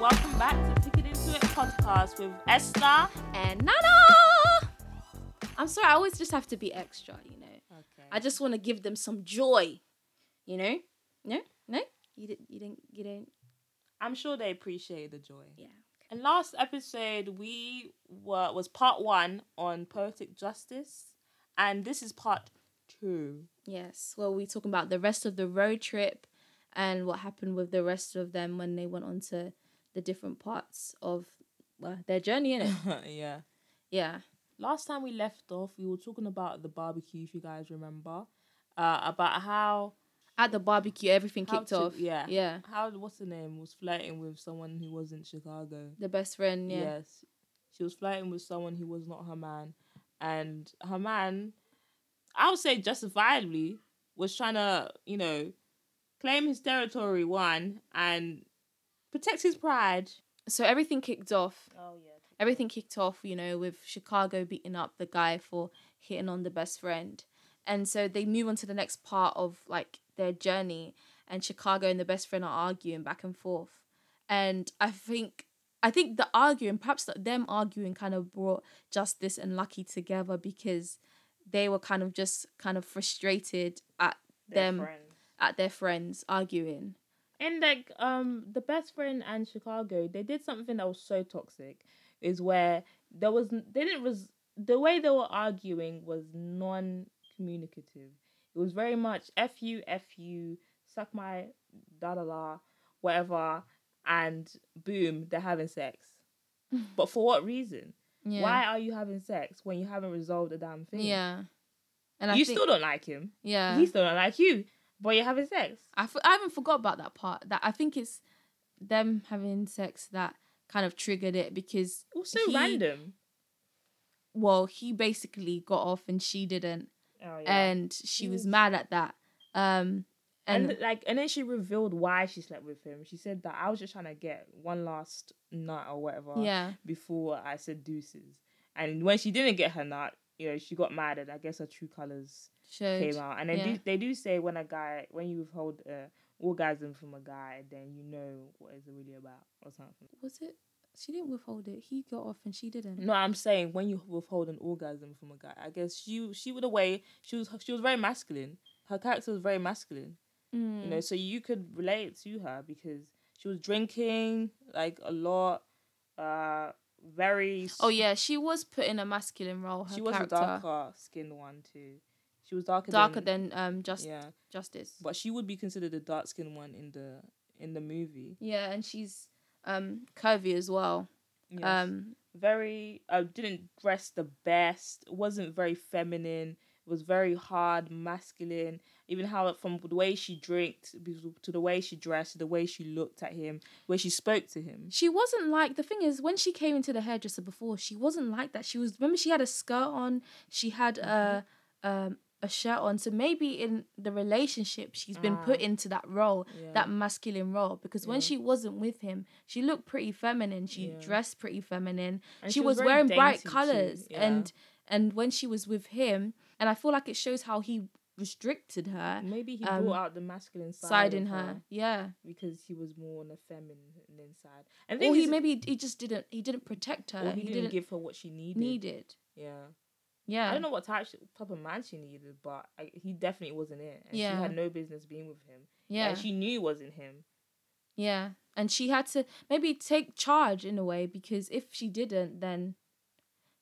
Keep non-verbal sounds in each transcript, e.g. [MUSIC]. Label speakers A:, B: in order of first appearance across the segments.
A: welcome back to Pick It Into It podcast with Esther.
B: and Nana. I'm sorry, I always just have to be extra, you know.
A: Okay.
B: I just want to give them some joy, you know. No, no, you didn't, you didn't, you didn't.
A: I'm sure they appreciate the joy.
B: Yeah.
A: And last episode we were was part one on poetic justice, and this is part two.
B: Yes. Well, we talking about the rest of the road trip, and what happened with the rest of them when they went on to the different parts of well, their journey. In it. [LAUGHS]
A: yeah.
B: yeah.
A: Last time we left off, we were talking about the barbecue. If you guys remember, uh, about how
B: At the barbecue, everything kicked
A: to-
B: off.
A: yeah.
B: Yeah.
A: how what's the name was flirting with someone who wasn't Chicago.
B: The best friend. Yeah.
A: Yes. She was flirting with someone who was not her man. And her man, I would say justifiably, was trying to, you know, claim his territory, one, and protect his pride.
B: So everything kicked off
A: Oh, yeah.
B: everything kicked off, you know, with Chicago beating up the guy for hitting on the best friend. And so they move on to the next part of like their journey and Chicago and the best friend are arguing back and forth. And I think I think the arguing, perhaps that them arguing kind of brought Justice and Lucky together because they were kind of just kind of frustrated at them at their friends arguing.
A: And like um the best friend and Chicago, they did something that was so toxic, is where there was they didn't was the way they were arguing was non-communicative. It was very much f you f you suck my da da da whatever, and boom they're having sex. but for what reason?
B: Yeah.
A: Why are you having sex when you haven't resolved a damn thing?
B: Yeah. And I
A: you
B: think,
A: still don't like him.
B: yeah.
A: He still don't like you. But you're having sex.
B: I, f- I haven't forgot about that part. That I think it's them having sex that kind of triggered it because
A: also
B: he-
A: random.
B: well he basically got off and she didn't
A: Oh,
B: and she was mad at that um and,
A: and, like and then she revealed why she slept with him. She said that I was just trying to get one last nut or whatever
B: yeah
A: before I said deuces. And when she didn't get her nut, you know, she got mad and I guess her true colors
B: showed
A: came out. And they
B: yeah.
A: do they do say when a guy when you withhold uh, orgasm from a guy, then you know what it's really about or something.
B: was it she didn't withhold it he got off and she didn't
A: No, I'm saying when you withhold an orgasm from a guy, I guess she she would away she was she was very masculine. Her character was very masculine.
B: Mm.
A: you know so you could relate to her because she was drinking like a lot uh very
B: oh yeah she was put in a masculine role her
A: she was
B: character.
A: a darker skinned one too. She was darker
B: darker
A: than,
B: than um just
A: yeah.
B: Justice.
A: But she would be considered the dark skinned one in the in the movie.
B: Yeah and she's um curvy as well.
A: Yes.
B: um
A: very uh, didn't dress the best wasn't very feminine was very hard masculine even how from the way she drank to the way she dressed to the way she looked at him where she spoke to him
B: She wasn't like the thing is when she came into the hairdresser before, she wasn't like that. She was remember she had a skirt on, she had a um a shirt on. So maybe in the relationship she's been put
A: Ah.
B: into that role,
A: Yeah.
B: that masculine role. Because when she wasn't with him, she looked pretty feminine. She
A: Yeah.
B: dressed pretty feminine.
A: And
B: she, was,
A: very
B: wearing bright colours.
A: yeah.
B: And and when she was with him, and I feel like it shows how he restricted her
A: Maybe he
B: um,
A: brought out the masculine side,
B: side in her. Yeah.
A: because he was more on the feminine side. And
B: Or he maybe he just didn't he didn't protect her.
A: or he, didn't, give her what she needed.
B: needed.
A: Yeah,
B: Yeah.
A: I don't know what type type of man she needed, but I, he definitely wasn't it. And
B: Yeah.
A: she had no business being with him.
B: Yeah.
A: and she knew it wasn't him.
B: Yeah. And she had to maybe take charge in a way because if she didn't, then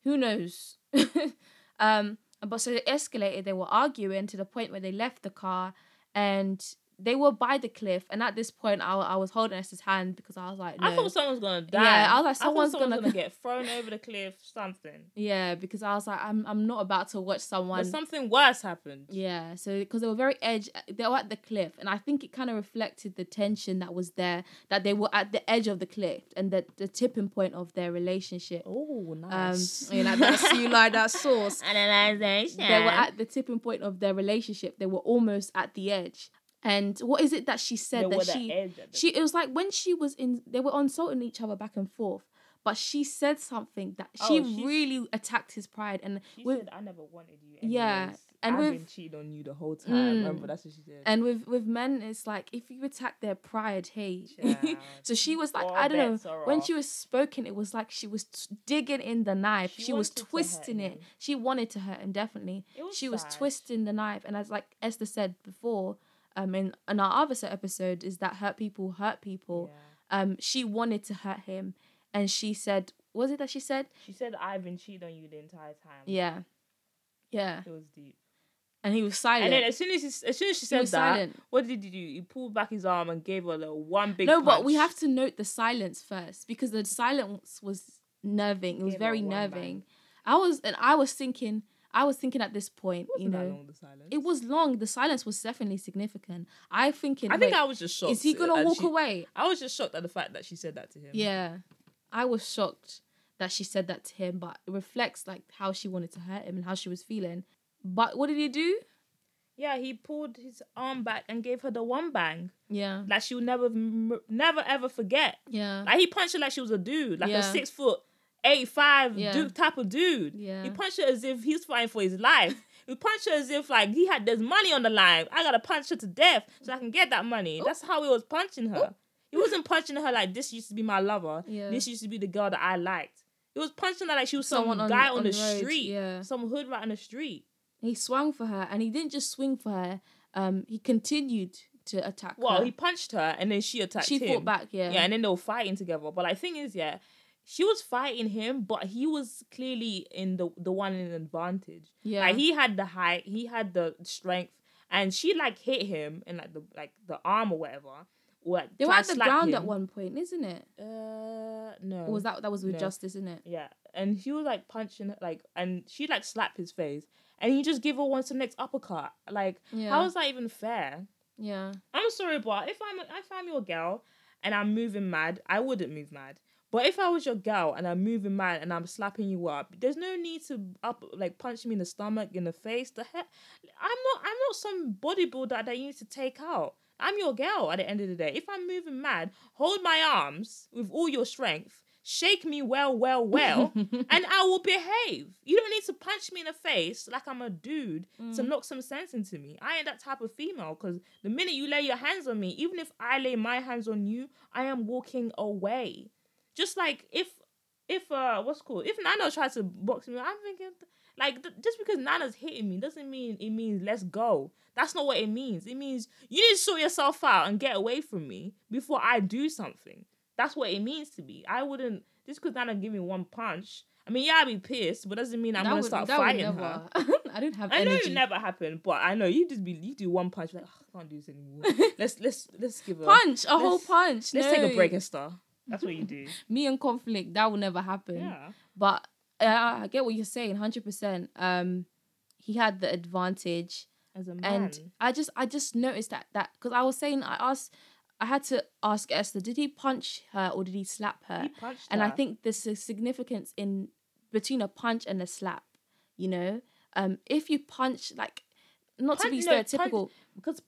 B: who knows? [LAUGHS] um, but so it escalated. They were arguing to the point where they left the car and they were by the cliff. And at this point, I, I was holding Esther's hand because I was like, no.
A: I thought someone was gonna die.
B: Yeah, I was like, someone's
A: someone was
B: gonna-
A: gonna [LAUGHS] get thrown over the cliff. Something,
B: yeah, because I was like, I'm, I'm not about to watch someone.
A: but something worse happened.
B: Yeah, so because they were very edge, they were at the cliff, and I think it kind of reflected the tension that was there. That they were at the edge of the cliff and the the tipping point of their relationship.
A: Oh,
B: Um,
A: nice.
B: you know, that's you like that sauce. [LAUGHS]
A: Analyzation.
B: They were at the tipping point of their relationship. They were almost at the edge. And what is it that she said that she
A: edge at the-
B: she it was like when she was in they were insulting each other back and forth, but she said something that she
A: Oh, she's-
B: really attacked his pride and
A: She
B: with
A: said, "I never wanted you."
B: Yeah. And
A: I've
B: with
A: been cheating on you the whole time.
B: Mm.
A: Remember, that's what she said.
B: and with with men, it's like if you attack their pride, hey. [LAUGHS] So she was like,
A: All
B: I don't know. When
A: off.
B: she was spoken, it was like she was t- digging in the knife.
A: She
B: She, was
A: wanted to hurt
B: twisting it. She wanted to hurt him definitely.
A: It was
B: she was twisting the knife, and as like Esther said before, um, in in our other episode, is that hurt people hurt people.
A: Yeah.
B: Um, she wanted to hurt him, and she said, was it that she said?
A: She said, I've been cheating on you the entire time.
B: Yeah, yeah,
A: It was deep.
B: and he was silent.
A: And then as soon as he, as soon as she said
B: was
A: that,
B: silent.
A: what did he do? He pulled back his arm and gave her a little one big.
B: no, but we have to note the silence first because the silence was nerving. It was
A: Gave
B: very
A: bang.
B: nerving. I was and I was thinking. I was thinking at this point, you know,
A: long,
B: it was long. The silence was definitely significant. I thinking,
A: I think I was just shocked.
B: is he gonna walk
A: she-
B: away?
A: I was just shocked at the fact that she said that to him.
B: Yeah, I was shocked that she said that to him, but it reflects like how she wanted to hurt him and how she was feeling. But what did he do?
A: Yeah, he pulled his arm back and gave her the one bang
B: Yeah,
A: that she'll never, never ever forget.
B: yeah,
A: Like he punched her like she was a dude, like
B: Yeah.
A: a six foot, eight five
B: Yeah.
A: dude type of dude.
B: Yeah.
A: He punched her as if he's fighting for his life. he punched her as if like he had there's money on the line. I gotta punch her to death so I can get that money. That's how he was punching her. He wasn't punching her like this used to be my lover.
B: Yeah.
A: This used to be the girl that I liked. He was punching her like she was some
B: Someone on-
A: guy on,
B: on
A: the
B: road,
A: street.
B: yeah.
A: Some hood right on the street.
B: he swung for her, and he didn't just swing for her. Um, he continued to attack
A: Well,
B: her.
A: he punched her and then she attacked
B: she
A: him.
B: fought back. Yeah,
A: Yeah, and then they were fighting together. But like thing is, yeah, she was fighting him, but he was clearly in the the one in advantage.
B: yeah.
A: Like he had the height, he had the strength, and she like hit him in like the like the arm or whatever. Or, like,
B: they were at the ground
A: him.
B: at one point, isn't it?
A: Uh, no.
B: Or was that that was with
A: No.
B: Justice, isn't it?
A: Yeah, and he was like punching like, and she like slapped his face, and he just give her one to the next uppercut. Like,
B: Yeah.
A: how is that even fair?
B: Yeah,
A: I'm sorry, but if I'm if I'm your girl and I'm moving mad, I wouldn't move mad. But if I was your girl and I'm moving mad and I'm slapping you up, there's no need to up like punch me in the stomach, in the face. The heck, I'm not I'm not some bodybuilder that you need to take out. I'm your girl at the end of the day. If I'm moving mad, hold my arms with all your strength, shake me well, well, well, [LAUGHS] and I will behave. You don't need to punch me in the face like I'm a dude to mm. knock some sense into me. I ain't that type of female because the minute you lay your hands on me, even if I lay my hands on you, I am walking away. Just like if if uh what's cool if Nana tries to box me, I'm thinking like th- just because Nana's hitting me doesn't mean it means let's go. That's not what it means. It means you need to sort yourself out and get away from me before I do something. That's what it means to me. I wouldn't just because Nana give me one punch. I mean, yeah, I'd be pissed, but doesn't mean I'm
B: That
A: gonna
B: would-
A: start
B: that would
A: fighting
B: never-
A: her. [LAUGHS]
B: I don't have
A: I know
B: energy.
A: it never happened, but I know you just be you do one punch like "Ugh, I can't do this anymore. [LAUGHS] let's let's let's give a
B: punch a whole punch.
A: Let's take a break and stuff. That's what you do. [LAUGHS]
B: Me and conflict that will never happen.
A: yeah.
B: But uh, I get what you're saying, hundred percent. Um, he had the advantage,
A: As a man.
B: and I just I just noticed that that because I was saying I asked I had to ask Esther, did he punch her or did he slap her?
A: he punched
B: and I think there's a significance in between a punch and a slap. You know, um, if you punch like not to be
A: no,
B: stereotypical,
A: because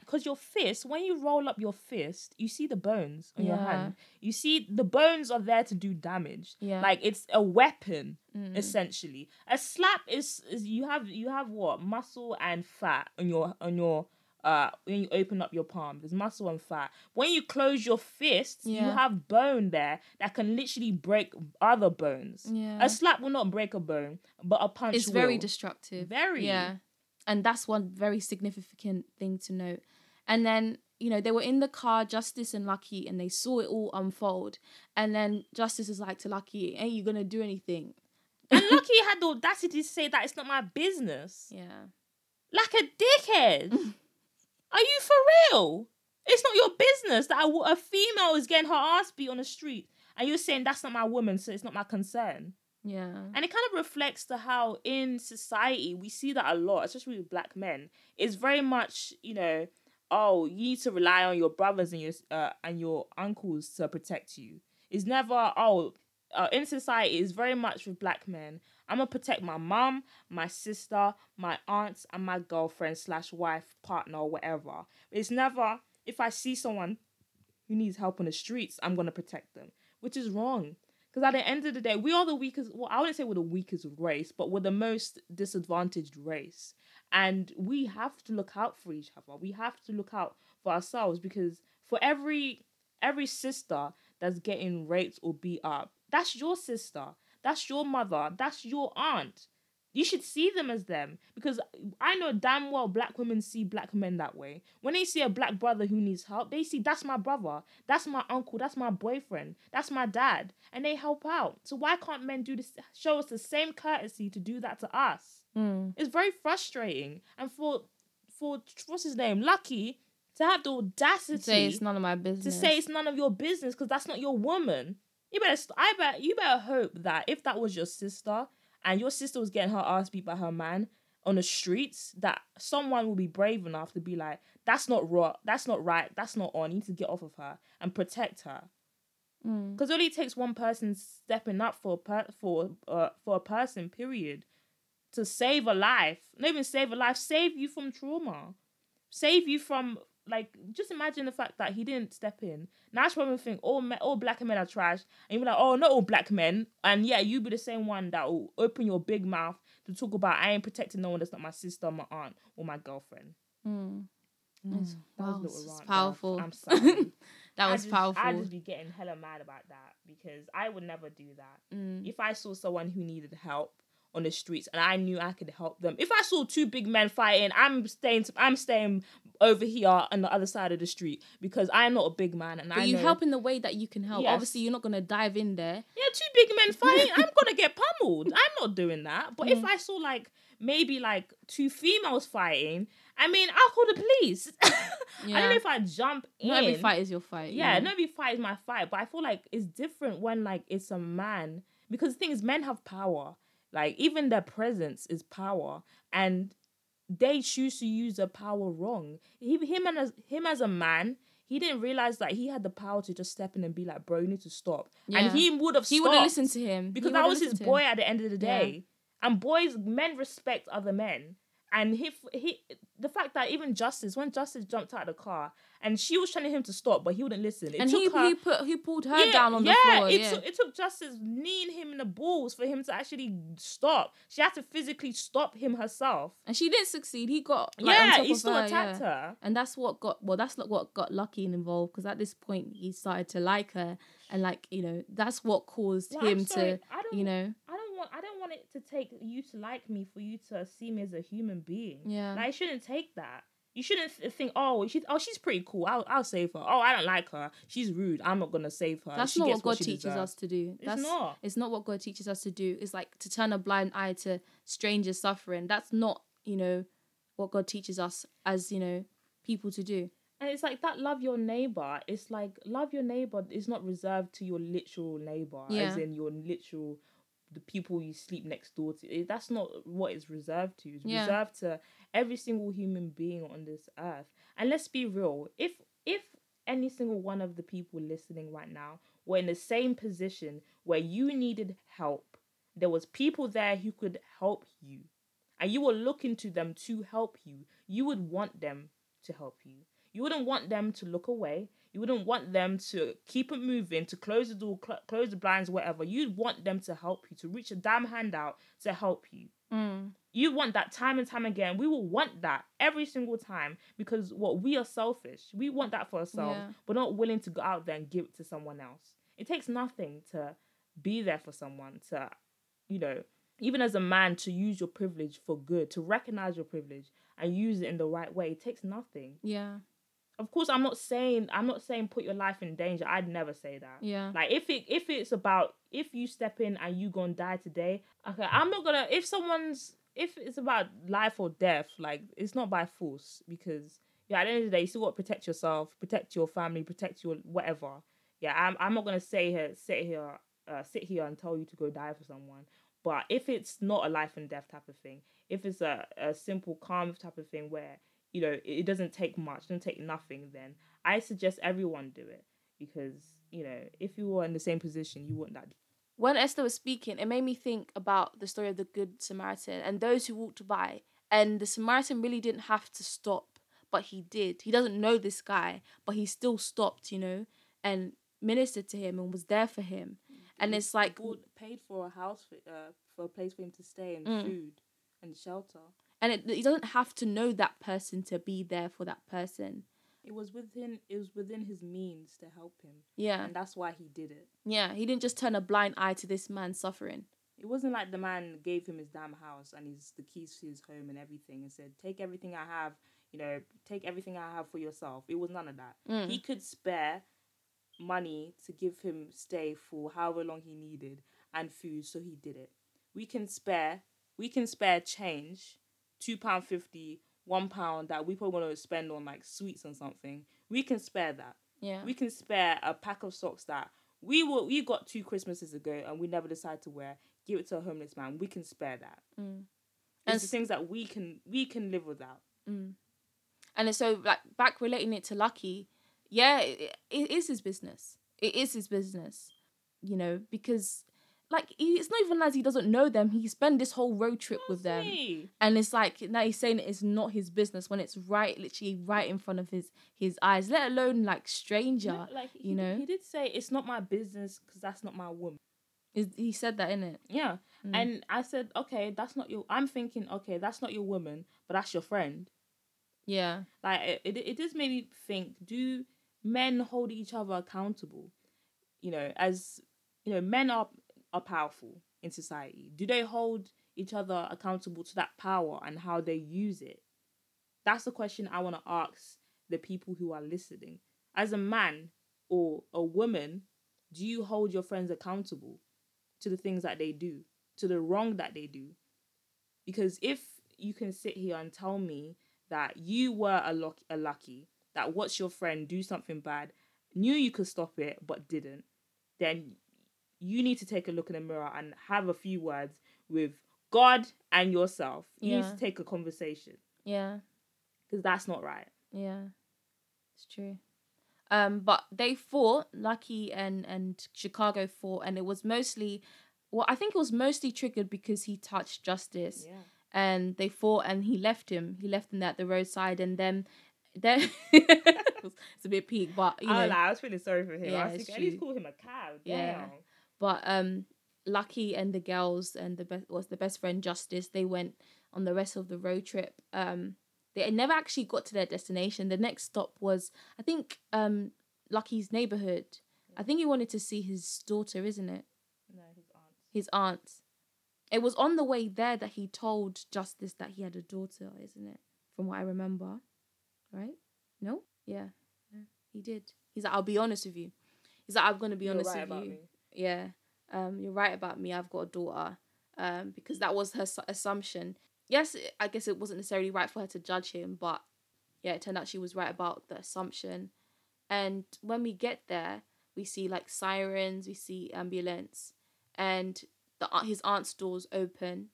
A: because your fist when you roll up your fist, you see the bones on your hand. You see the bones are there to do damage.
B: Yeah.
A: Like it's a weapon
B: Mm.
A: essentially. A slap is, is you have you have what muscle and fat on your on your uh when you open up your palm there's muscle and fat when you close your fists you have bone there that can literally break other bones
B: Yeah.
A: a slap will not break a bone but a punch
B: it's very destructive.
A: Very.
B: Yeah. And that's one very significant thing to note. And then, you know, they were in the car, Justice and Lucky, and they saw it all unfold. And then Justice is like to Lucky, ain't you gonna do anything? [LAUGHS]
A: and lucky had the audacity to say that it's not my business
B: Yeah.
A: like a dickhead [LAUGHS] are you for real it's not your business that a, a female is getting her ass beat on the street and you're saying that's not my woman so it's not my concern
B: Yeah.
A: And it kind of reflects to how in society we see that a lot, especially with black men. It's very much, you know, oh, you need to rely on your brothers and your uh, and your uncles to protect you. It's never oh, uh, in society it's very much with black men. I'm gonna protect my mom, my sister, my aunts, and my girlfriend slash wife, partner, whatever. It's never if I see someone who needs help on the streets, I'm gonna protect them, which is wrong. Because at the end of the day, we are the weakest. Well, I wouldn't say we're the weakest race, but we're the most disadvantaged race, and we have to look out for each other. We have to look out for ourselves because for every every sister that's getting raped or beat up, that's your sister. That's your mother. That's your aunt. You should see them as them because I know damn well black women see black men that way. When they see a black brother who needs help, they see that's my brother, that's my uncle, that's my boyfriend, that's my dad, and they help out. So why can't men do this? Show us the same courtesy to do that to us.
B: Mm.
A: It's very frustrating, and for for what's his name, Lucky, to have the audacity to
B: Say it's none of my business.
A: to say it's none of your business because that's not your woman. You better, I bet, you better hope that if that was your sister and your sister was getting her ass beat by her man on the streets, that someone will be brave enough to be like, "That's not right. That's not right. That's not on. You need to get off of her and protect her."
B: Mm.
A: Because it only takes one person stepping up for a per- for uh, for a person, period, to save a life. Not even save a life, save you from trauma, save you from like. Just imagine the fact that he didn't step in. Now when we think all me- all black men are trash, and you're like, oh, not all black men, and yeah, you be the same one that will open your big mouth to talk about I ain't protecting no one that's not my sister, my aunt, or my girlfriend.
B: Mm. It's-
A: That
B: wow,
A: was a rant, bruv.
B: powerful.
A: I'm [LAUGHS] sorry.
B: that
A: I
B: was
A: just,
B: powerful.
A: I'd just be getting hella mad about that because I would never do that.
B: Mm.
A: If I saw someone who needed help on the streets and I knew I could help them, if I saw two big men fighting, I'm staying. I'm staying over here on the other side of the street because I'm not a big man and
B: But
A: I
B: you
A: know.
B: help in the way that you can help.
A: Yes.
B: Obviously, you're not gonna dive in there.
A: Yeah, two big men [LAUGHS] fighting, I'm gonna get pummeled. I'm not doing that. But if
B: Mm.
A: I saw like maybe like two females fighting, I mean, I'll call the police. [LAUGHS] I
B: Yeah.
A: don't know if I jump in.
B: Not every fight is your fight.
A: yeah,
B: you
A: not every fight is my fight, but I feel like it's different when like it's a man because the thing is, men have power. Like even their presence is power, and they choose to use their power wrong. He, him and as him as a man, he didn't realize that he had the power to just step in and be like, "Bro, you need to stop,"
B: Yeah.
A: and he would have.
B: He would have listened to him
A: because that was his
B: listened to him.
A: boy at the end of the
B: Yeah.
A: day. And boys, men respect other men. And he, he, the fact that even Justice, when Justice jumped out of the car, and she was telling him to stop, but he wouldn't listen. It
B: and
A: took
B: he
A: her,
B: he put he pulled her
A: yeah,
B: down on
A: yeah,
B: the floor.
A: It
B: yeah,
A: took it took Justice kneeing him in the balls for him to actually stop. She had to physically stop him herself.
B: and she didn't succeed. He got like,
A: yeah, he still
B: her,
A: attacked
B: yeah.
A: her.
B: And that's what got well, that's not what got Lucky involved because at this point he started to like her and like you know that's what caused
A: Well,
B: him to
A: I don't,
B: you know
A: I want, I don't want it to take you to like me for you to see me as a human being.
B: yeah
A: Like, I shouldn't take that. You shouldn't th- think, oh, she's oh she's pretty cool. I'll I'll save her. Oh, I don't like her. She's rude. I'm not gonna save her.
B: that's
A: She
B: not
A: gets
B: what God
A: she
B: teaches
A: deserves.
B: us to do.
A: It's not.
B: it's not what God teaches us to do. It's like to turn a blind eye to strangers suffering. That's not you know what God teaches us as you know people to do.
A: And it's like that love your neighbor. It's like love your neighbor is not reserved to your literal neighbor, as in your literal the people you sleep next door to. Eh, that's not what it's reserved to. It's
B: Yeah.
A: reserved to every single human being on this earth. And let's be real. If if any single one of the people listening right now were in the same position where you needed help, there was people there who could help you, and you were looking to them to help you, you would want them to help you. You wouldn't want them to look away. You wouldn't want them to keep it moving, to close the door, cl- close the blinds, whatever. You'd want them to help you, to reach a damn hand out to help you.
B: Mm.
A: You want that time and time again. We will want that every single time because what we are selfish. We want that for ourselves,
B: Yeah.
A: but not willing to go out there and give it to someone else. It takes nothing to be there for someone, to, you know, even as a man, to use your privilege for good, to recognize your privilege and use it in the right way. It takes nothing.
B: Yeah,
A: Of course, I'm not saying I'm not saying put your life in danger. I'd never say that.
B: yeah,
A: Like if it if it's about if you step in and you gonna die today, okay, I'm not gonna if someone's if it's about life or death, like it's not by force because yeah, at the end of the day, you still got to protect yourself, protect your family, protect your whatever. Yeah, I'm I'm not gonna say here sit here uh, sit here and tell you to go die for someone. But if it's not a life and death type of thing, if it's a, a simple calm type of thing where you know it, it doesn't take much, doesn't take nothing, then I suggest everyone do it because you know if you were in the same position, you wouldn't that.
B: when Esther was speaking, it made me think about the story of the Good Samaritan and those who walked by. And the Samaritan really didn't have to stop, but he did. He doesn't know this guy, but he still stopped, you know, and ministered to him and was there for him. and it's like
A: bought, paid for a house for, uh, for a place for him to stay and
B: Mm.
A: food and shelter.
B: And it, he doesn't have to know that person to be there for that person.
A: It was within it was within his means to help him,
B: Yeah,
A: and that's why he did it.
B: yeah. He didn't just turn a blind eye to this man suffering.
A: It wasn't like the man gave him his damn house and his the keys to his home and everything and said, "Take everything I have, you know, take everything I have for yourself." It was none of that.
B: Mm.
A: He could spare money to give him stay for however long he needed and food, so he did it. We can spare we can spare change, two pound fifty, one pound that we probably want to spend on like sweets and something. We can spare that.
B: Yeah,
A: We can spare a pack of socks that we will we got two Christmases ago and we never decided to wear. Give it to a homeless man. We can spare that.
B: Mm.
A: It's
B: And s-
A: things that we can we can live without.
B: Mm. And so like back relating it to Lucky, yeah, it, it is his business. It is his business, you know, because like he, it's not even as he doesn't know them. He spent this whole road trip with them, and it's like now he's saying it's not his business when it's right, literally right in front of his his eyes. Let alone like stranger.
A: No, like
B: you know?
A: he did say it's not my business because that's not my woman.
B: Is he said that in it?
A: Yeah,
B: Mm.
A: and I said, okay, that's not your. I'm thinking, okay, that's not your woman, but that's your friend.
B: Yeah,
A: Like it, it, it just made me think: Do men hold each other accountable? You know, as you know, men are are powerful in society. Do they hold each other accountable to that power and how they use it? That's the question I want to ask the people who are listening. As a man or a woman, do you hold your friends accountable to the things that they do, to the wrong that they do? Because if you can sit here and tell me that you were a, luck- a lucky, that watched your friend do something bad, knew you could stop it but didn't, then you need to take a look in the mirror and have a few words with God and yourself. You need to take a conversation
B: yeah.
A: because that's not right.
B: Yeah, it's true. Um, but they fought, Lucky and and Chicago fought, and it was mostly, well, I think it was mostly triggered because he touched Justice,
A: Yeah.
B: and they fought, and he left him. He left him at the roadside, and then, then [LAUGHS] [LAUGHS] it's a bit peak, but you know,
A: I, was like, I was feeling sorry for him.
B: Yeah,
A: I was thinking, at least call him a cow.
B: Yeah.
A: Damn.
B: But um, Lucky and the girls and the best was the best friend Justice. They went on the rest of the road trip. Um, they never actually got to their destination. The next stop was, I think, um, Lucky's neighborhood. I think he wanted to see his daughter, isn't it?
A: No, his aunt.
B: His aunt. It was on the way there that he told Justice that he had a daughter, isn't it? From what I remember, right? No, yeah, no, he did. He's like, I'll be honest with you. He's like, I'm gonna be
A: You're
B: honest
A: right
B: with you
A: me.
B: Yeah um you're right about me i've got a daughter um because that was her su- assumption. Yes i guess it wasn't necessarily right for her to judge him but yeah it turned out she was right about the assumption. And when we get there we see like sirens we see ambulance and the aunt- his aunt's doors open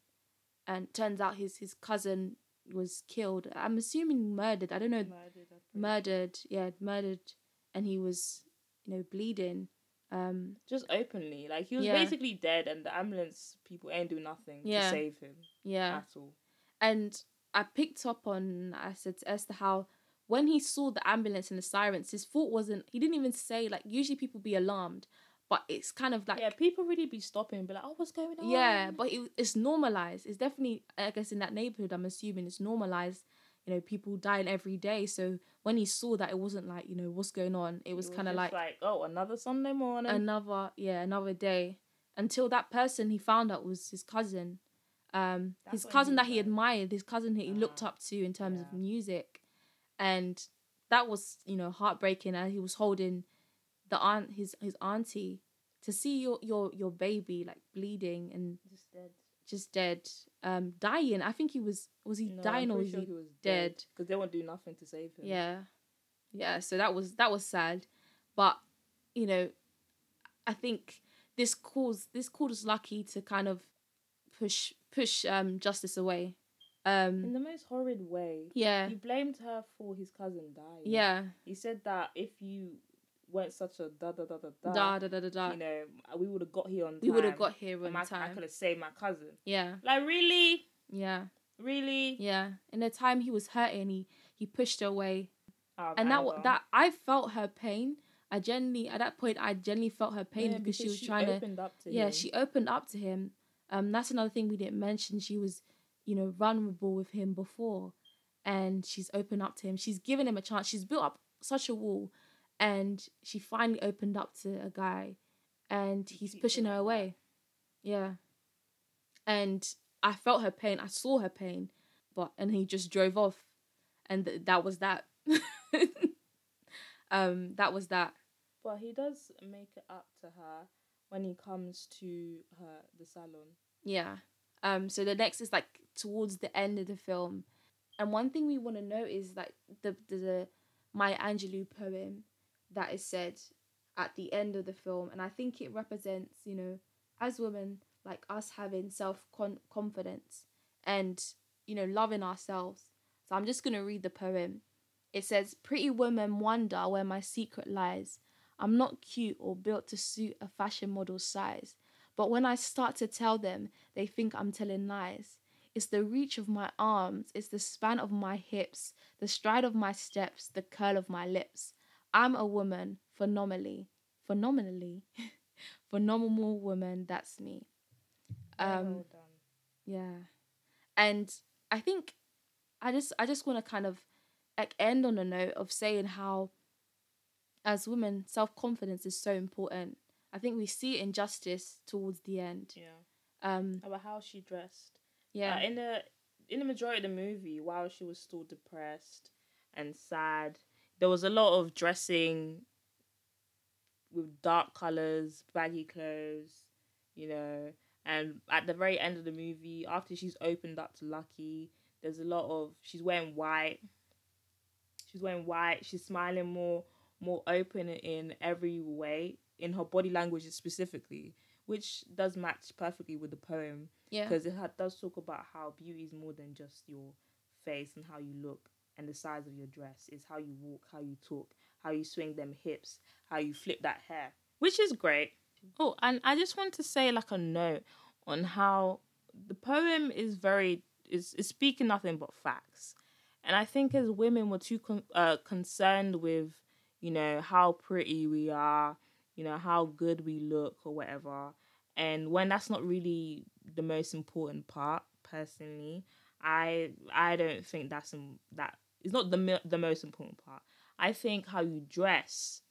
B: and turns out his his cousin was killed. I'm assuming murdered i don't know.
A: Murdered,
B: murdered yeah murdered and he was you know bleeding um
A: just openly. Like he was
B: Yeah.
A: basically dead, and the ambulance people ain't do nothing
B: Yeah.
A: to save him
B: yeah
A: at all.
B: And I picked up on I said to Esther how when he saw the ambulance and the sirens, his thought wasn't he didn't even say like usually people be alarmed, but it's kind of like
A: yeah, people really be stopping, and be like, "Oh, what's going on?"
B: yeah, but it, it's normalized. It's definitely I guess in that neighborhood I'm assuming it's normalized. You know, people dying every day. So when he saw that, it wasn't like you know what's going on. It was kind of
A: just
B: like,
A: oh, another Sunday morning.
B: another yeah another day until that person he found out was his cousin um
A: That's
B: his cousin
A: he
B: that he admired his cousin that he looked
A: Ah,
B: up to in terms of music and that was you know heartbreaking and he was holding the aunt his his auntie to see your your your baby like bleeding and
A: just dead.
B: Just dead um dying i think he was was he
A: No,
B: dying or was
A: sure
B: he
A: he was
B: dead?
A: because they won't do nothing to save him.
B: yeah yeah so that was that was sad but you know i think this caused this caused lucky to kind of push push um justice away um
A: in the most horrid way.
B: yeah
A: He blamed her for his cousin dying.
B: yeah
A: He said that if you weren't such a da da da da da,
B: da da da da da
A: you know, we would have got here on time.
B: we would have got here on
A: my- I
B: time
A: could have saved my cousin.
B: yeah
A: Like really,
B: yeah
A: really.
B: yeah in the time he was hurting he he pushed her away
A: of
B: and that wa- that i felt her pain I genuinely at that point I genuinely felt her pain
A: Yeah,
B: because, she was trying
A: opened
B: to
A: up to
B: yeah
A: him.
B: she opened up to him. Um, that's another thing we didn't mention. She was you know vulnerable with him before, and she's opened up to him. She's given him a chance. She's built up such a wall, and she finally opened up to a guy, and he's pushing her away. Yeah, and I felt her pain. I saw her pain, but and he just drove off, and th- that was that. [LAUGHS] um, that was that.
A: But he does make it up to her when he comes to her the salon.
B: Yeah. Um. So the next is like towards the end of the film, and one thing we want to know is like the the, the Maya Angelou poem that is said at the end of the film, and I think it represents you know as women like us having self confidence and you know loving ourselves. So I'm just gonna read the poem. It says, "Pretty women wonder where my secret lies. I'm not cute or built to suit a fashion model's size." But when I start to tell them, they think I'm telling lies. It's the reach of my arms, it's the span of my hips, the stride of my steps, the curl of my lips. I'm a woman, phenomenally, phenomenally, [LAUGHS] phenomenal woman, that's me. Um,
A: well
B: yeah. And I think I just I just want to kind of like end on a note of saying how as women self-confidence is so important. I think we see injustice towards the end.
A: Yeah.
B: Um
A: About how she dressed.
B: yeah.
A: Uh, in the in the majority of the movie, while she was still depressed and sad, there was a lot of dressing with dark colors, baggy clothes, you know. And at the very end of the movie, after she's opened up to Lucky, there's a lot of she's wearing white. She's wearing white. She's smiling more, more open in every way in her body language specifically, which does match perfectly with the poem
B: yeah.
A: because it ha- does talk about how beauty is more than just your face and how you look and the size of your dress it's how you walk how you talk how you swing them hips how you flip that hair which is great. Oh and i just want to say like a note on how the poem is very is, is speaking nothing but facts. And i think as women we're too con- uh, concerned with you know how pretty we are you know how good we look or whatever. And when that's not really the most important part personally i i don't think that's that is not the the most important part i think how you dress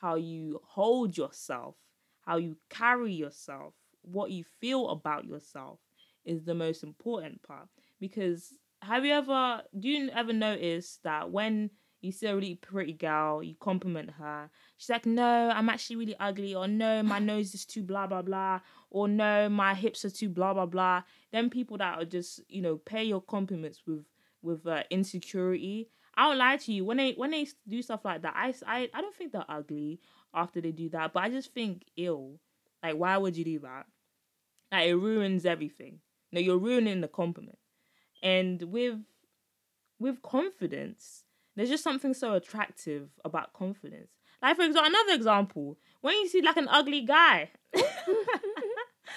A: how you hold yourself how you carry yourself what you feel about yourself is the most important part because have you ever do you ever notice that when you see a really pretty girl, you compliment her. She's like, no, I'm actually really ugly, or no, my [LAUGHS] nose is too blah blah blah, or no, my hips are too blah blah blah. Then people that are just, you know, pay your compliments with with uh, insecurity. I don't lie to you. When they when they do stuff like that, I, I I don't think they're ugly after they do that, but I just think ill. Like, why would you do that? Like, it ruins everything. No, you're ruining the compliment. And with with confidence, there's just something so attractive about confidence. Like for example, another example, when you see like an ugly guy, [LAUGHS] [LAUGHS]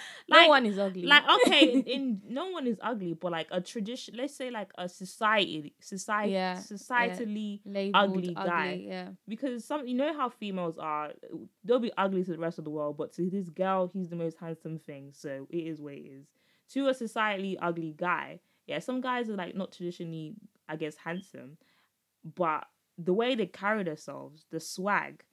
A: [LAUGHS]
B: no one is ugly.
A: like okay, [LAUGHS] in, no one is ugly, but like a tradition, let's say like a society, society,
B: Yeah,
A: societally
B: Labeled
A: ugly guy.
B: Yeah.
A: because some you know how females are they'll be ugly to the rest of the world but to this girl he's the most handsome thing so it is what it is to a societally ugly guy yeah some guys are like not traditionally i guess handsome but the way they carry themselves the swag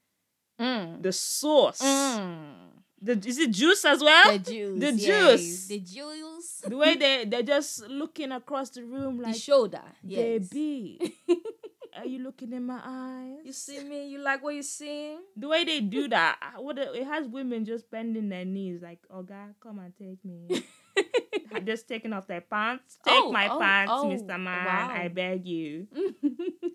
B: Mm.
A: the sauce
B: Mm.
A: The is it juice as well
B: The juice.
A: the
B: yes. The juice.
A: the way they [LAUGHS] they're just looking across the room
B: the
A: like
B: shoulder. Yes.
A: baby [LAUGHS] are you looking in my eyes
B: you see me? You like what you see?
A: the way they do that, what it has women just bending their knees like, "Oh God, come and take me." [LAUGHS] I just taking off their pants. Take
B: Oh,
A: my
B: oh,
A: pants,
B: oh,
A: Mister Man.
B: wow.
A: I beg you.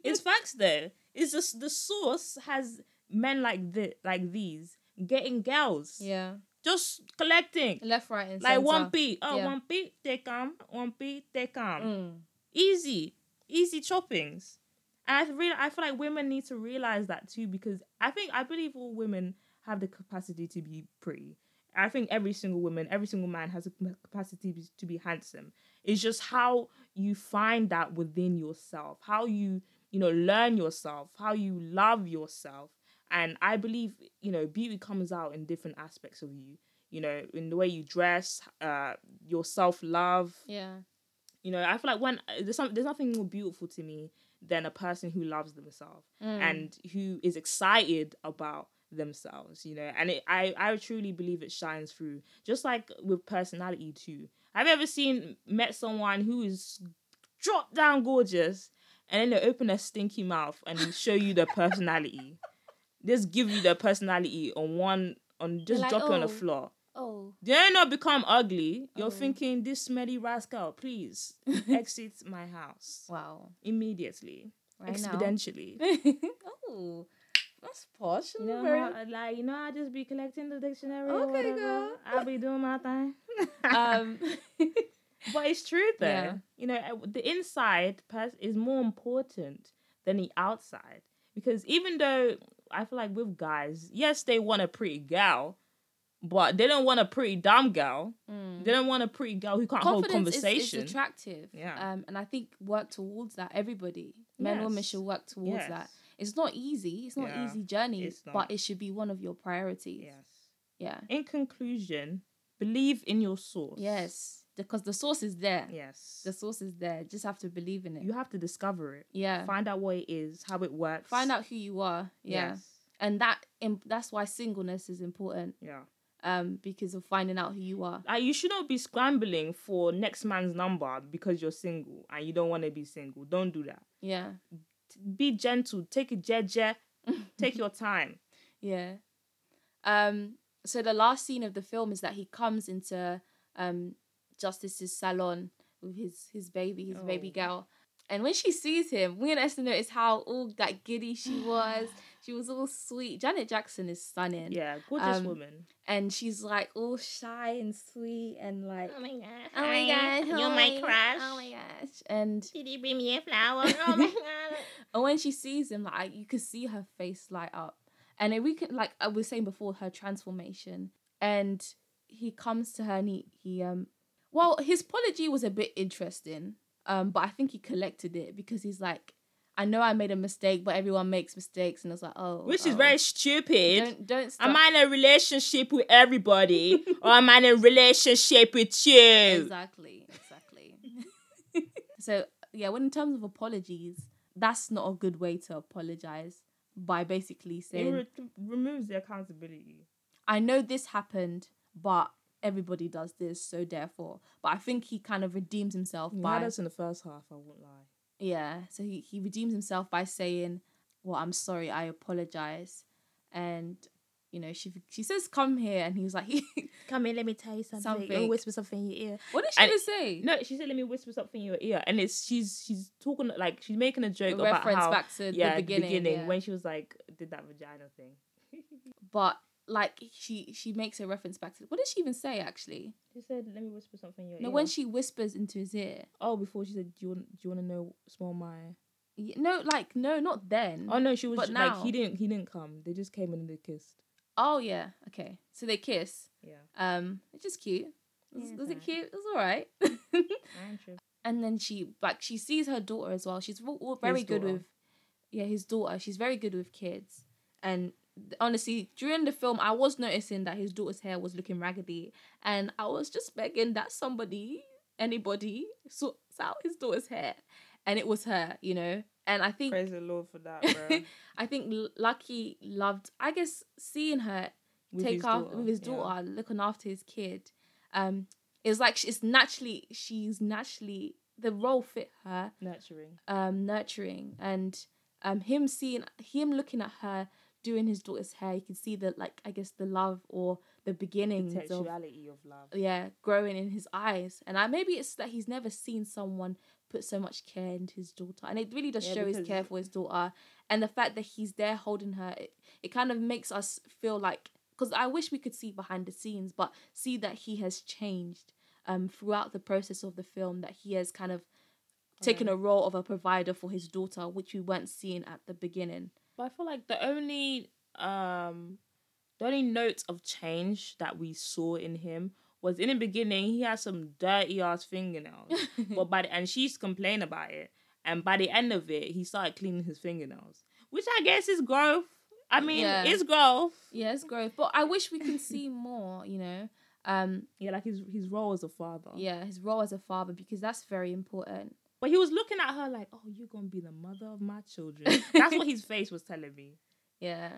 A: it's facts though. It's just the sauce has men like this, like these, getting girls,
B: yeah.
A: just collecting
B: Left, right, and
A: like
B: center.
A: one p. Oh,
B: Yeah.
A: one p, take them. One p, take them
B: Mm.
A: easy, easy choppings. And I really, I feel like women need to realize that too because I think I believe all women have the capacity to be pretty. I think every single woman, every single man has a capacity to be handsome. It's just how you find that within yourself, how you, you know, learn yourself, how you love yourself, And I believe, you know, beauty comes out in different aspects of you. You know, in the way you dress, uh, your self love.
B: Yeah.
A: You know, I feel like when there's some, there's nothing more beautiful to me than a person who loves themselves
B: Mm.
A: and who is excited about themselves. You know, and it, I I truly believe it shines through. Just like with personality too. Have you ever seen met someone who is drop down gorgeous, and then they open their stinky mouth and show you their [LAUGHS] personality? Just give you their personality on one on just
B: like,
A: drop it on the
B: "Oh."
A: floor.
B: Oh.
A: They not become ugly. You're
B: Oh.
A: thinking this smelly rascal, please [LAUGHS] exit my house
B: Wow.
A: immediately,
B: Right
A: exponentially. [LAUGHS]
B: oh, that's posh.
A: You know,
B: Very-
A: how, like you know, I just be collecting the dictionary.
B: Okay, girl.
A: I'll be doing my thing. [LAUGHS]
B: um,
A: but it's true though.
B: Yeah.
A: You know, uh, the inside pers- is more important than the outside because even though I feel like with guys, yes, they want a pretty gal, but they don't want a pretty dumb gal.
B: mm.
A: They don't want a pretty girl who can't hold
B: confidence is-
A: conversation.
B: Is, attractive.
A: Yeah.
B: Um, and I think work towards that. Everybody, men, women, should work towards
A: yes.
B: that. It's not easy. It's not
A: Yeah,
B: easy journey, but it should be one of your priorities.
A: Yes.
B: Yeah.
A: In conclusion, believe in your sauce.
B: Yes. Because the sauce is there.
A: Yes.
B: The sauce is there. Just have to believe in it.
A: you have to discover it.
B: yeah.
A: Find out what it is, how it works.
B: Find out who you are. Yeah.
A: Yes.
B: And that that's why singleness is important.
A: Yeah.
B: Um, because of finding out who you are.
A: Like you should not be scrambling for next man's number because you're single and you don't want to be single. Don't do that.
B: Yeah.
A: Be gentle. Take it jeje. [LAUGHS] Take your time.
B: Yeah. Um, so the last scene of the film is that he comes into um Justice's salon with his his baby, his baby
A: Oh.
B: girl. And when she sees him, we and Esther notice how all that giddy she was. [SIGHS] She was all sweet. Janet Jackson is stunning.
A: Yeah, gorgeous
B: Um,
A: woman.
B: And she's like all shy and sweet and like Oh
A: my god.
B: Oh my gosh,
A: You're
B: oh
A: my
B: my-
A: crush.
B: Oh my gosh. And
A: Did you bring me a flower? Oh my [LAUGHS] god.
B: And when she sees him, like you could see her face light up, and then we can like I was saying before, her transformation. And he comes to her and he he um, well, his apology was a bit interesting, um, but I think he collected it because he's like, I know I made a mistake, but everyone makes mistakes, and I was like, oh,
A: Which is
B: oh,
A: very stupid.
B: Don't don't stop.
A: Am I in a relationship with everybody [LAUGHS] or am I in a relationship with you?
B: Exactly, exactly. [LAUGHS] so yeah, when in terms of apologies, that's not a good way to apologize by basically
A: It
B: saying.
A: re- removes the accountability.
B: I know this happened, but everybody does this, so therefore. But I think he kind of redeems himself
A: You
B: by
A: had us in the first half, I won't lie.
B: yeah. So he he redeems himself by saying, "Well, I'm sorry, I apologize," and you know she she says, "Come here," and he was like, [LAUGHS]
A: Come here, let me tell you something.
B: Something.
A: Let me whisper something in your ear.
B: "What did she
A: And-
B: even say?"
A: No, she said, "Let me whisper something in your ear," and it's she's she's talking like she's making a
B: A
A: joke about
B: reference
A: how
B: back to
A: yeah
B: the beginning, yeah.
A: when she was like did that vagina thing. [LAUGHS]
B: but like she she makes a reference back to what did she even say actually?
A: She said, "Let me whisper something in your
B: No,
A: ear."
B: when she whispers into his ear.
A: oh, before she said, "Do you want do you want to know smell my?"
B: Y- No, like no, not then.
A: Oh no, she was
B: But
A: ju- like
B: now-
A: he didn't he didn't come. They just came in and they kissed.
B: Oh yeah, okay. So they kiss.
A: Yeah,
B: Um, it's just cute. Was,
A: Yeah, it's
B: was it
A: alright.
B: cute? It was alright. [LAUGHS] And then she like she sees her daughter as well. She's w- w- very
A: His
B: good
A: daughter.
B: with, yeah, his daughter. She's very good with kids. And th- honestly, during the film, I was noticing that his daughter's hair was looking raggedy, and I was just begging that somebody, anybody, sorts out his daughter's hair, and it was her, you know. And I think
A: Praise the Lord for that, [LAUGHS] bro.
B: I think Lucky loved, I guess, seeing her
A: With
B: take after with his
A: yeah.
B: daughter, looking after his kid. Um, it's like it's naturally she's naturally the role fit her,
A: nurturing.
B: um, nurturing, and um, him seeing him looking at her doing his daughter's hair, you can see the like I guess the love or the beginnings of
A: Textuality of love.
B: yeah growing in his eyes, and I maybe it's that he's never seen someone put so much care into his daughter, and it really does
A: Yeah,
B: show his care for his daughter, and the fact that he's there holding her, it, it kind of makes us feel like because I wish we could see behind the scenes, but see that he has changed um throughout the process of the film, that he has kind of taken a role of a provider for his daughter, which we weren't seeing at the beginning.
A: But I feel like the only um the only note of change that we saw in him was in the beginning he had some dirty ass fingernails. [LAUGHS] but by the, and she's complained about it. And by the end of it, he started cleaning his fingernails. Which I guess is growth. I mean,
B: Yeah.
A: it's growth.
B: Yeah, it's growth. But I wish we can see more, you know. Um,
A: Yeah, like his his role as a father.
B: yeah, his role as a father because that's very important.
A: But he was looking at her like, "Oh, you're gonna be the mother of my children." That's what his [LAUGHS] face was telling me.
B: Yeah.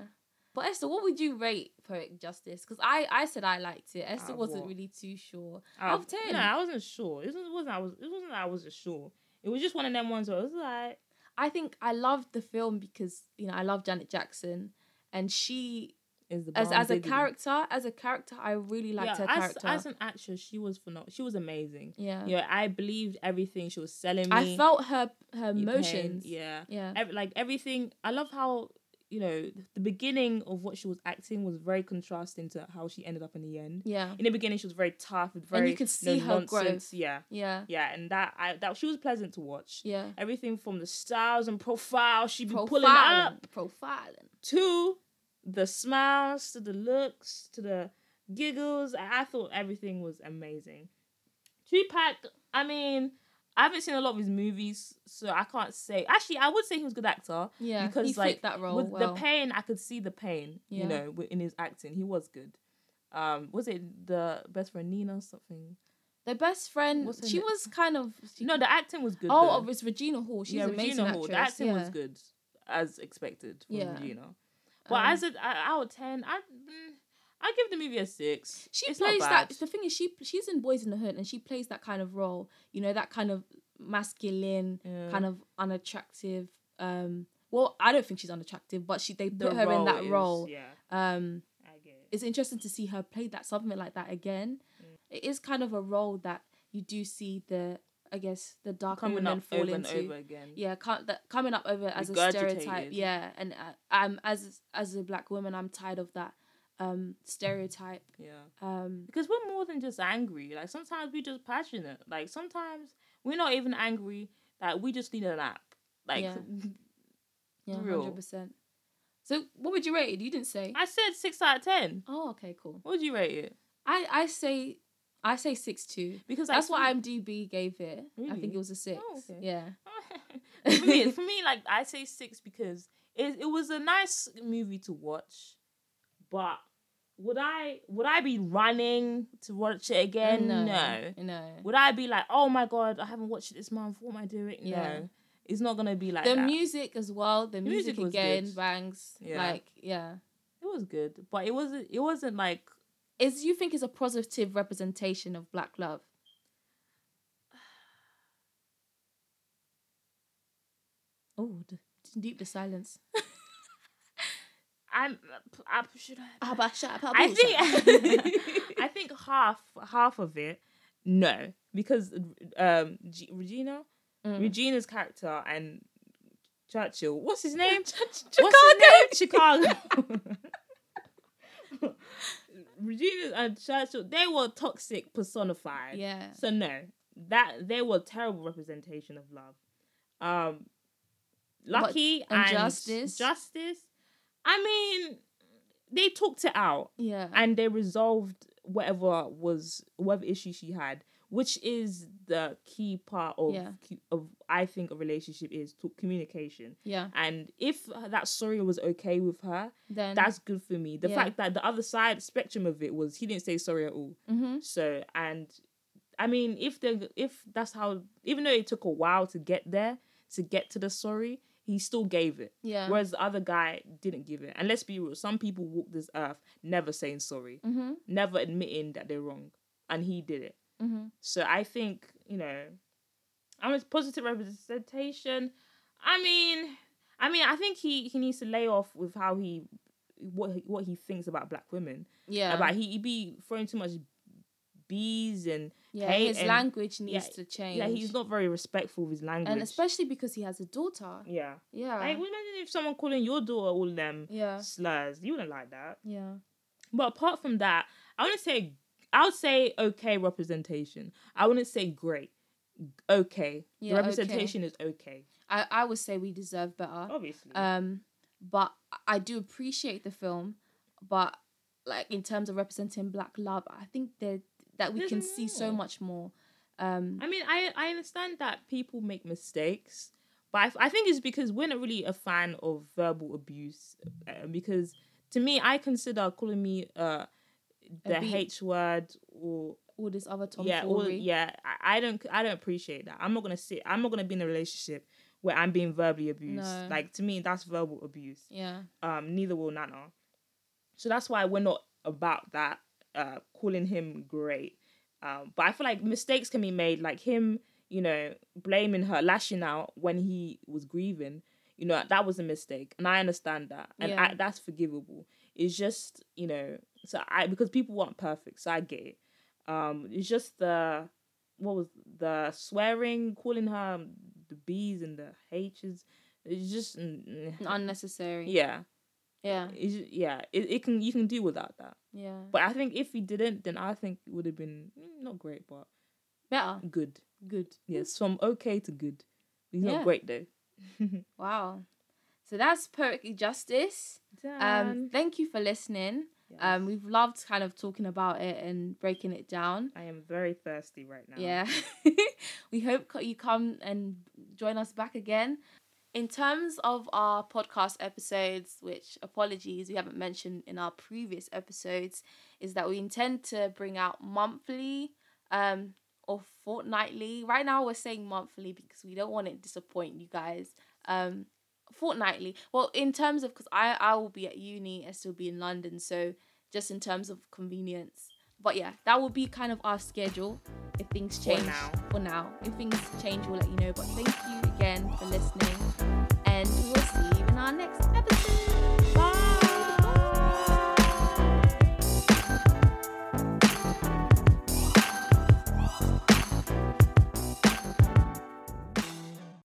B: But Esther, what would you rate Poetic Justice? Because I, I said I liked it. Esther
A: of
B: wasn't
A: what?
B: really too sure.
A: Out
B: of 10.
A: No, I wasn't sure. It wasn't. It wasn't I was. It wasn't. that I wasn't sure. It was just one of them ones where it was like,
B: I think I loved the film because, you know, I love Janet Jackson. And she,
A: "Is the
B: as, as a
A: diggity.
B: character, as a character, I really liked her
A: as,
B: character.
A: as an actress, she was phenomenal. She was amazing.
B: yeah.
A: Yeah, I believed everything she was selling me.
B: I felt her her
A: your pain,
B: emotions.
A: Yeah,
B: Yeah.
A: Ev- like everything. I love how you know the beginning of what she was acting was very contrasting to how she ended up in the end.
B: Yeah.
A: In the beginning, she was very tough and very
B: you could
A: no
B: see her growth.
A: Yeah,
B: Yeah.
A: yeah, and that I that she was pleasant to watch.
B: Yeah.
A: Everything from the styles and profile she be pulling
B: Profiling.
A: up
B: Profiling.
A: to the smiles to the looks to the giggles. I, thought everything was amazing. Tupac, I mean, I haven't seen a lot of his movies, so I can't say. Actually, I would say he was a good actor.
B: Yeah.
A: Because, like,
B: that role
A: With
B: well.
A: the pain, I could see the pain.
B: Yeah.
A: You know, in his acting, he was good. Um, was it the best friend Nina or something?
B: The best friend, she
A: name?
B: was kind of. She,
A: No, the acting was good.
B: oh,
A: though.
B: oh, it's Regina Hall. She's
A: yeah,
B: amazing
A: Regina Hall. The acting
B: yeah.
A: was good, as expected from
B: Yeah.
A: Regina. But
B: Um,
A: as a out of ten, I mm, I give the movie a six.
B: she
A: It's not
B: plays that. The thing is, she she's in Boyz n the Hood, and she plays that kind of role. You know, that kind of masculine,
A: Yeah.
B: kind of unattractive. Um, well, I don't think she's unattractive, but she they
A: The
B: put her in that
A: is-
B: role.
A: Yeah,
B: Um,
A: I get it.
B: it's interesting to see her play that something like that again.
A: Mm.
B: It is kind of a role that you do see the, I guess, the dark
A: Coming
B: women
A: up
B: fall into.
A: over again.
B: Yeah, that coming up over as a stereotype. Yeah, and uh, I'm as as a black woman, I'm tired of that um stereotype.
A: Yeah.
B: Um,
A: Because we're more than just angry. Like sometimes we're just passionate. Like sometimes we're not even angry. Like we just need a nap. Like
B: Yeah. [LAUGHS] yeah, hundred percent. So, what would you rate it? You didn't say.
A: I said six out of ten.
B: Oh, okay, cool.
A: What would you rate it?
B: I I say I say six two.
A: Because like,
B: That's what IMDb gave it. I think it was a six.
A: Oh, okay.
B: Yeah. [LAUGHS]
A: for me, [LAUGHS] for me, like I say six because it it was a nice movie to watch, but would I would I be running to watch it again? No.
B: no.
A: Would I be like, oh my god, I haven't watched it this month. What am I doing?
B: Yeah.
A: No, it's not gonna be like
B: the
A: that.
B: music as well. The music,
A: music was
B: again
A: good.
B: bangs.
A: Yeah.
B: Like yeah.
A: it was good, but it wasn't. It wasn't like
B: Is you think it's a positive representation of black love? [SIGHS] Oh, the, deep the silence.
A: I'm. I should I?
B: Ah, but shut up,
A: I think [LAUGHS] I think half half of it no because um G- Regina
B: Mm.
A: Regina's character and Churchill what's his [LAUGHS] name
B: Chicago.
A: what's his name Chicago Regina and Churchill they were toxic personified
B: Yeah.
A: so no that they were terrible representation of love um Lucky
B: and
A: and,
B: Justice?
A: Justice I mean they talked it out
B: Yeah.
A: and they resolved whatever was whatever issue she had which is the key part of
B: Yeah.
A: of I think a relationship is to communication.
B: Yeah.
A: and if that story was okay with her
B: Then
A: that's good for me. The
B: Yeah.
A: fact that the other side spectrum of it was he didn't say sorry at all.
B: Hmm
A: so and I mean if the if that's how even though it took a while to get there to get to the sorry he still gave it.
B: Yeah.
A: whereas the other guy didn't give it. And let's be real some people walk this earth never saying sorry
B: hmm
A: never admitting that they're wrong. And he did it
B: hmm
A: so i think you know i'm a positive representation i mean i mean i think he he needs to lay off with how he what he, what he thinks about black women
B: Yeah.
A: about he, he be throwing too much bees and
B: yeah. His
A: and-
B: language needs
A: yeah,
B: to change.
A: yeah he's not very respectful of his language
B: and especially because he has a daughter.
A: yeah
B: Yeah.
A: like imagine if someone calling your daughter all them
B: yeah.
A: slurs you wouldn't like that
B: Yeah.
A: But apart from that, I want to say I would say okay representation. I wouldn't say great. Okay.
B: Yeah,
A: the representation is okay.
B: I I would say we deserve better.
A: Obviously.
B: Um, but I do appreciate the film, but like in terms of representing black love, I think that that we
A: There's
B: can see so much more. Um,
A: I mean, I I understand that people make mistakes, But I, I think it's because we're not really a fan of verbal abuse. Uh, because to me, I consider calling me uh the H word or
B: All this other tomfoolery.
A: yeah, all, yeah. I, I don't I don't appreciate that. I'm not gonna sit. I'm not gonna be in a relationship where I'm being verbally abused.
B: No.
A: Like to me, that's verbal abuse.
B: Yeah.
A: Um, neither will Nana. So that's why we're not about that. Uh, calling him great. Um, but I feel like mistakes can be made, like him, you know, blaming her, lashing out when he was grieving. You know, that was a mistake, and I understand that, and
B: Yeah.
A: I, that's forgivable. It's just, you know, so I because people weren't perfect, so I get it. Um, it's just the what was the swearing, calling her the B's and the H's. It's just, mm, mm,
B: Unnecessary.
A: yeah,
B: Yeah.
A: it's, yeah. It, it can you can do without that.
B: Yeah.
A: But I think if he didn't, then I think it would have been mm, not great, but
B: Better.
A: good.
B: Good.
A: Yes, from okay to good. He's
B: Yeah.
A: not great though. [LAUGHS]
B: Wow. So that's Poetic Justice. Um, thank you for listening. Um, we've loved kind of talking about it and breaking it down.
A: I am very thirsty right now.
B: Yeah. [LAUGHS] we hope you come and join us back again. In terms of our podcast episodes, which apologies we haven't mentioned in our previous episodes, is that we intend to bring out monthly um, or fortnightly. Right now we're saying monthly because we don't want to disappoint you guys. Um, fortnightly. Well, in terms of because I I will be at uni and still be in London, so just in terms of convenience. But yeah, that will be kind of our schedule if things
A: For
B: change.
A: now.
B: For now, if things change, we'll let you know. But thank you again for listening, and we will see you in our next episode.